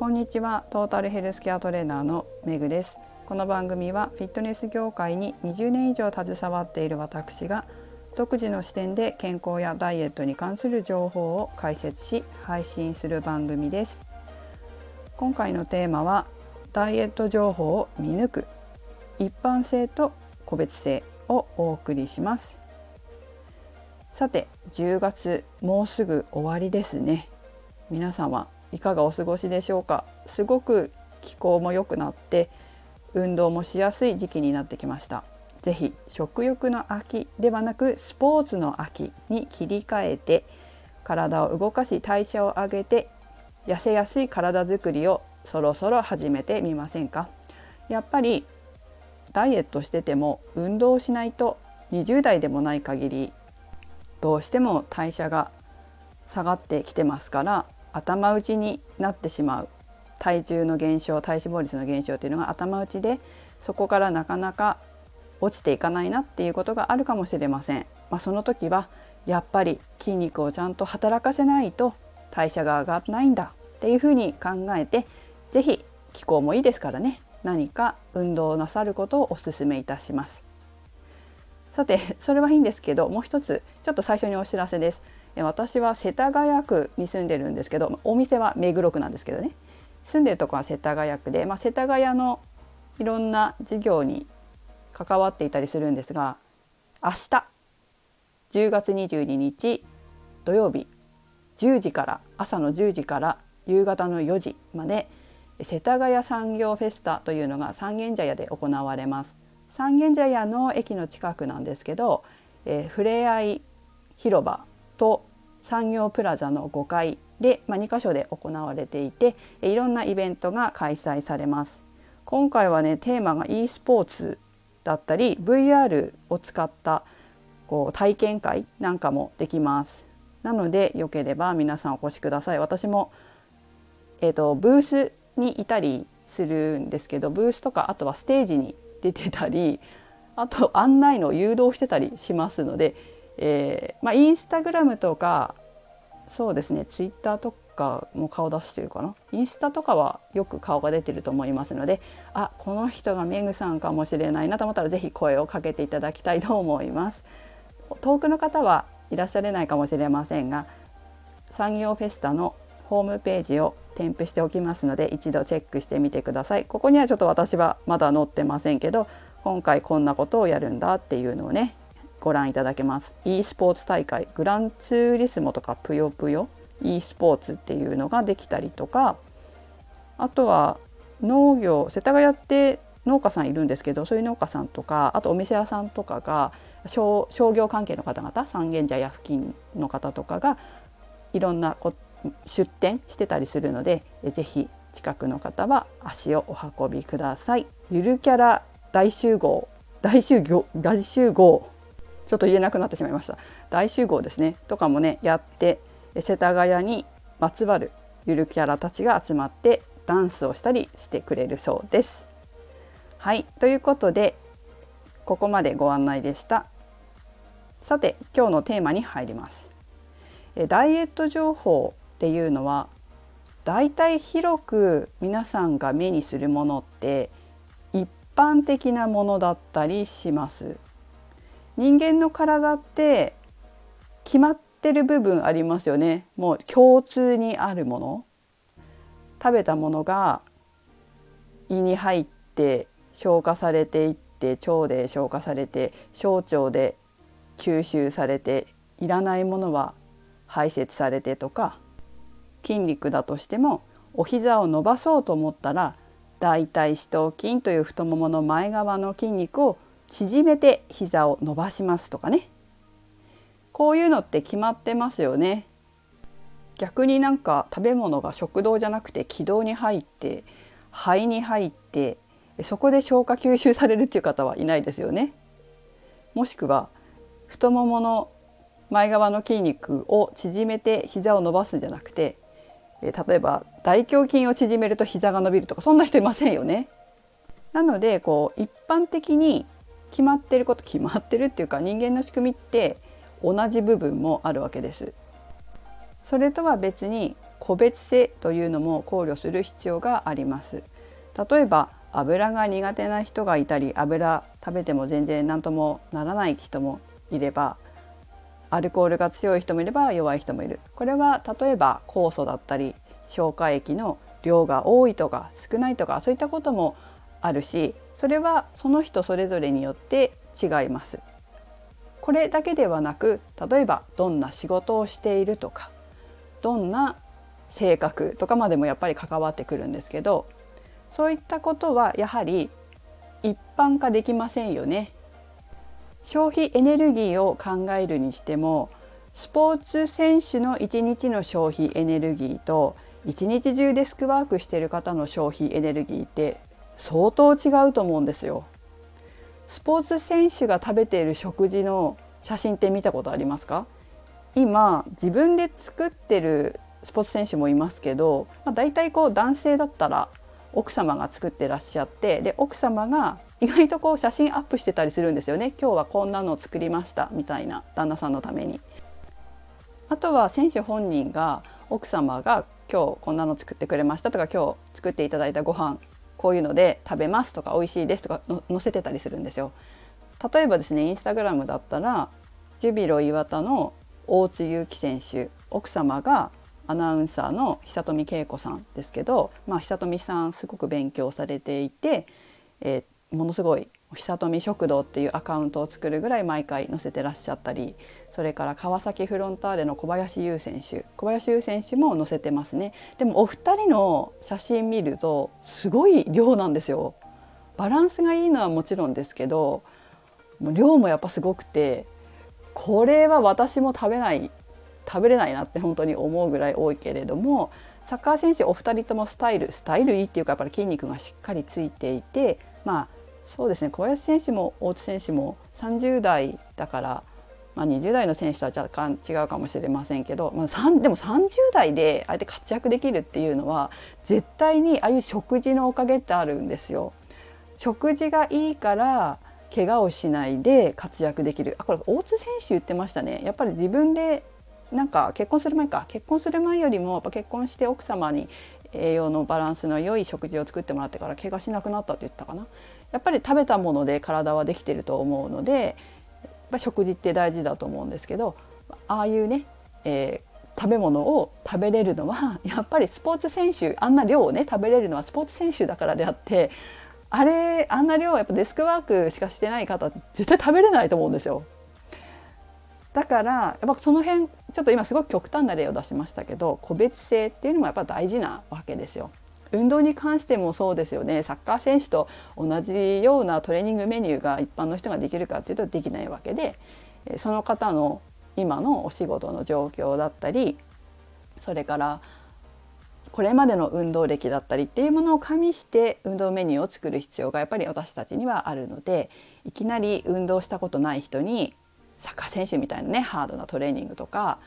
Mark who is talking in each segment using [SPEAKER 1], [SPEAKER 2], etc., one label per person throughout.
[SPEAKER 1] こんにちは。トータルヘルスケアトレーナーのめぐです。この番組はフィットネス業界に20年以上携わっている私が独自の視点で健康やダイエットに関する情報を解説し配信する番組です。今回のテーマはダイエット情報を見抜く一般性と個別性をお送りします。さて10月もうすぐ終わりですね。皆様いかがお過ごしでしょうか？すごく気候も良くなって運動もしやすい時期になってきました。ぜひ食欲の秋ではなくスポーツの秋に切り替えて体を動かし代謝を上げて痩せやすい体づくりをそろそろ始めてみませんか？やっぱりダイエットしてても運動しないと20代でもない限りどうしても代謝が下がってきてますから頭打ちになってしまう体重の減少体脂肪率の減少というのが頭打ちでそこからなかなか落ちていかないなっていうことがあるかもしれません。まあ、その時はやっぱり筋肉をちゃんと働かせないと代謝が上がらないんだっていうふうに考えて是非気候もいいですからね何か運動をなさることをお勧めいたします。さてそれはいいんですけどもう一つちょっと最初にお知らせです。私は世田谷区に住んでるんですけどお店は目黒区なんですけどね。住んでるとこは世田谷区で、まあ、世田谷のいろんな事業に関わっていたりするんですが明日10月22日土曜日10時から朝の10時から夕方の4時まで世田谷産業フェスタというのが三軒茶屋で行われます。三軒茶屋の駅の近くなんですけど、えー、ふれあい広場と産業プラザの5階で、まあ、2か所で行われていていろんなイベントが開催されます。今回はねテーマが e スポーツだったり VR を使ったこう体験会なんかもできます。なのでよければ皆さんお越しください。私も、えーと、ブースにいたりするんですけどブースとかあとはステージに出てたりあと案内の誘導してたりしますのでえー、まあ、インスタグラムとかそうですねツイッターとかも顔出してるかな？インスタとかはよく顔が出てると思いますのであこの人がメグさんかもしれないなと思ったら是非声をかけていただきたいと思います。遠くの方はいらっしゃれないかもしれませんが産業フェスタのホームページを添付しておきますので一度チェックしてみてください。ここにはちょっと私はまだ載ってませんけど今回こんなことをやるんだっていうのをねご覧いただけます e スポーツ大会グランツーリスモとかぷよぷよ e スポーツっていうのができたりとかあとは農業世田谷って農家さんいるんですけどそういう農家さんとかあとお店屋さんとかが商業関係の方々三軒茶屋付近の方とかがいろんなこ出店してたりするので是非近くの方は足をお運びください。ゆるキャラ大集合大集合大集合ちょっと言えなくなってしまいました大集合ですねとかもねやって世田谷にまつわるゆるキャラたちが集まってダンスをしたりしてくれるそうです。はいということでここまでご案内でした。さて今日のテーマに入ります。えダイエット情報っていうのはだいたい広く皆さんが目にするものって一般的なものだったりします。人間の体って決まってる部分ありますよね。もう共通にあるもの。食べたものが胃に入って消化されていって腸で消化されて小腸で吸収されていらないものは排泄されてとか筋肉だとしてもお膝を伸ばそうと思ったら大腿四頭筋という太ももの前側の筋肉を縮めて膝を伸ばしますとかね。こういうのって決まってますよね。逆になんか食べ物が食道じゃなくて気道に入って肺に入ってそこで消化吸収されるっていう方はいないですよね。もしくは太ももの前側の筋肉を縮めて膝を伸ばすんじゃなくて例えば大胸筋を縮めると膝が伸びるとかそんな人いませんよね。なのでこう一般的に決まってること決まってるっていうか人間の仕組みって同じ部分もあるわけです。それとは別に個別性というのも考慮する必要があります例えば油が苦手な人がいたり油食べても全然何ともならない人もいればアルコールが強い人もいれば弱い人もいるこれは例えば酵素だったり消化液の量が多いとか少ないとかそういったこともあるしそれはその人それぞれによって違います。これだけではなく例えばどんな仕事をしているとかどんな性格とかまでもやっぱり関わってくるんですけどそういったことはやはり一般化できませんよね。消費エネルギーを考えるにしてもスポーツ選手の1日の消費エネルギーと一日中デスクワークしている方の消費エネルギーって相当違うと思うんですよ。スポーツ選手が食べている食事の写真って見たことありますか？今自分で作ってるスポーツ選手もいますけど、まあ、大体こう男性だったら奥様が作ってらっしゃってで奥様が意外とこう写真アップしてたりするんですよね今日はこんなのを作りましたみたいな旦那さんのために。あとは選手本人が奥様が今日こんなの作ってくれましたとか今日作っていただいたご飯こういうので食べますとか美味しいですとか載せてたりするんですよ。例えばですねインスタグラムだったらジュビロ磐田の大津祐希選手奥様がアナウンサーの久富恵子さんですけど、まあ、久富さんすごく勉強されていて、えー、ものすごい久富食堂っていうアカウントを作るぐらい毎回載せてらっしゃったりそれから川崎フロンターレの小林優選手小林優選手も載せてますね。でもお二人の写真見るとすごい量なんですよ。バランスがいいのはもちろんですけど量もやっぱすごくてこれは私も食べない食べれないなって本当に思うぐらい多いけれどもサッカー選手お二人ともスタイルスタイルいいっていうかやっぱり筋肉がしっかりついていてまあそうですね。小林選手も大津選手も30代だから、まあ、20代の選手とは若干違うかもしれませんけど、まあ、でも30代であえて活躍できるっていうのは絶対にああいう食事のおかげってあるんですよ。食事がいいから怪我をしないで活躍できる。あこれ大津選手言ってましたね。やっぱり自分でなんか結婚する前か。結婚する前よりもやっぱ結婚して奥様に栄養のバランスの良い食事を作ってもらってから怪我しなくなったって言ったかなやっぱり食べたもので体はできてると思うのでやっぱ食事って大事だと思うんですけどああいうね、えー、食べ物を食べれるのは やっぱりスポーツ選手あんな量をね食べれるのはスポーツ選手だからであってあれあんな量やっぱデスクワークしかしてない方絶対食べれないと思うんですよ。だからやっぱその辺ちょっと今すごく極端な例を出しましたけど個別性っていうのもやっぱ大事なわけですよ。運動に関してもそうですよねサッカー選手と同じようなトレーニングメニューが一般の人ができるかっていうとできないわけでその方の今のお仕事の状況だったりそれからこれまでの運動歴だったりっていうものを加味して運動メニューを作る必要がやっぱり私たちにはあるのでいきなり運動したことない人にサッカー選手みたいなねハードなトレーニングとか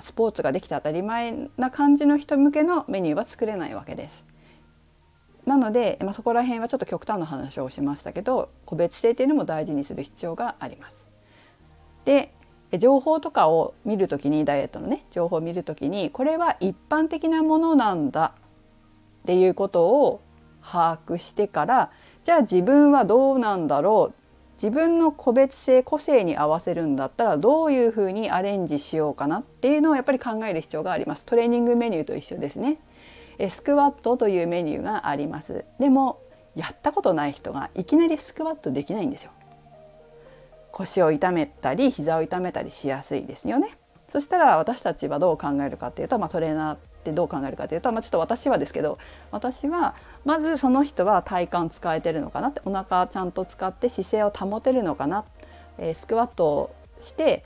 [SPEAKER 1] スポーツができて当たり前な感じの人向けのメニューは作れないわけです。なので、まあ、そこら辺はちょっと極端な話をしましたけど個別性っていうのも大事にする必要があります。で情報とかを見る時にダイエットのね情報を見る時にこれは一般的なものなんだっていうことを把握してからじゃあ自分はどうなんだろう自分の個別性個性に合わせるんだったらどういうふうにアレンジしようかなっていうのをやっぱり考える必要があります。トレーニングメニューと一緒ですね。スクワットというメニューがあります。でもやったことない人がいきなりスクワットできないんですよ。腰を痛めたり膝を痛めたりしやすいですよね。そしたら私たちはどう考えるかっていうと、まあ、トレーナーってどう考えるかというと、まあ、ちょっと私はですけど私はまずその人は体幹使えてるのかなってお腹ちゃんと使って姿勢を保てるのかな、えー、スクワットをして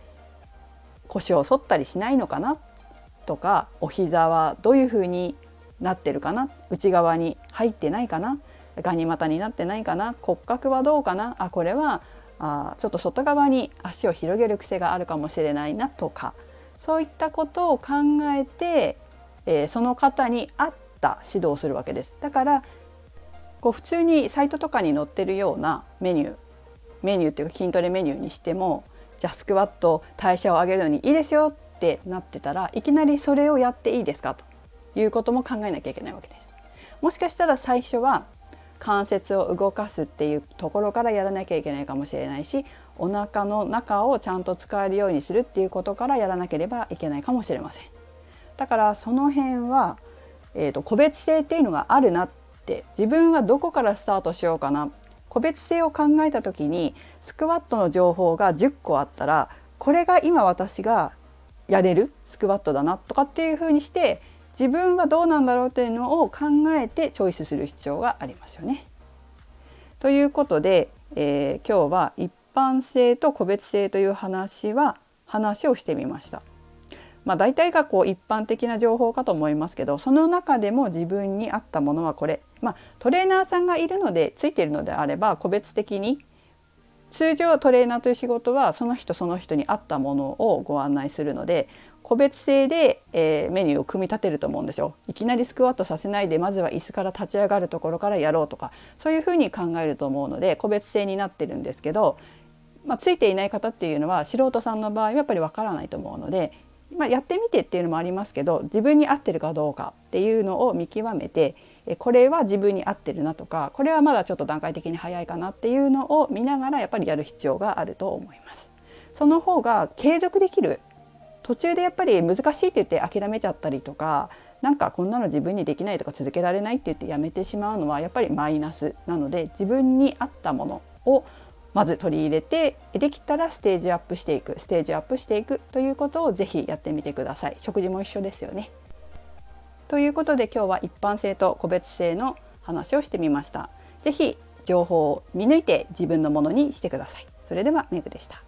[SPEAKER 1] 腰を反ったりしないのかなとかお膝はどういうふうになってるかな内側に入ってないかなガニ股になってないかな骨格はどうかなあこれはあちょっと外側に足を広げる癖があるかもしれないなとかそういったことを考えて、えー、その方に合った指導するわけです。だからこう普通にサイトとかに載ってるようなメニューメニューっていうか筋トレメニューにしてもじゃあスクワット代謝を上げるのにいいですよってなってたらいきなりそれをやっていいですかということも考えなきゃいけないわけです。もしかしたら最初は関節を動かすっていうところからやらなきゃいけないかもしれないしお腹の中をちゃんと使えるようにするっていうことからやらなければいけないかもしれません。だからその辺は、えーと、個別性っていうのがあるなって自分はどこからスタートしようかな個別性を考えた時にスクワットの情報が10個あったらこれが今私がやれるスクワットだなとかっていうふうにして自分はどうなんだろうというのを考えてチョイスする必要がありますよね。ということで、えー、今日は一般性と個別性という話は話をしてみました。まあ、大体がこう一般的な情報かと思いますけどその中でも自分に合ったものはこれ、まあ、トレーナーさんがいるのでついているのであれば個別的に通常トレーナーという仕事はその人その人に合ったものをご案内するので個別性で、えー、メニューを組み立てると思うんですよ。いきなりスクワットさせないでまずは椅子から立ち上がるところからやろうとかそういうふうに考えると思うので個別性になってるんですけど、まあ、ついていない方っていうのは素人さんの場合はやっぱりわからないと思うので、まあ、やってみてっていうのもありますけど自分に合ってるかどうかっていうのを見極めてこれは自分に合ってるなとかこれはまだちょっと段階的に早いかなっていうのを見ながらやっぱりやる必要があると思います。その方が継続できる途中でやっぱり難しいって言って諦めちゃったりとかなんかこんなの自分にできないとか続けられないって言ってやめてしまうのはやっぱりマイナスなので自分に合ったものをまず取り入れてできたらステージアップしていくステージアップしていくということをぜひやってみてください。食事も一緒ですよね。ということで今日は一般性と個別性の話をしてみました。ぜひ情報を見抜いて自分のものにしてください。それではメグでした。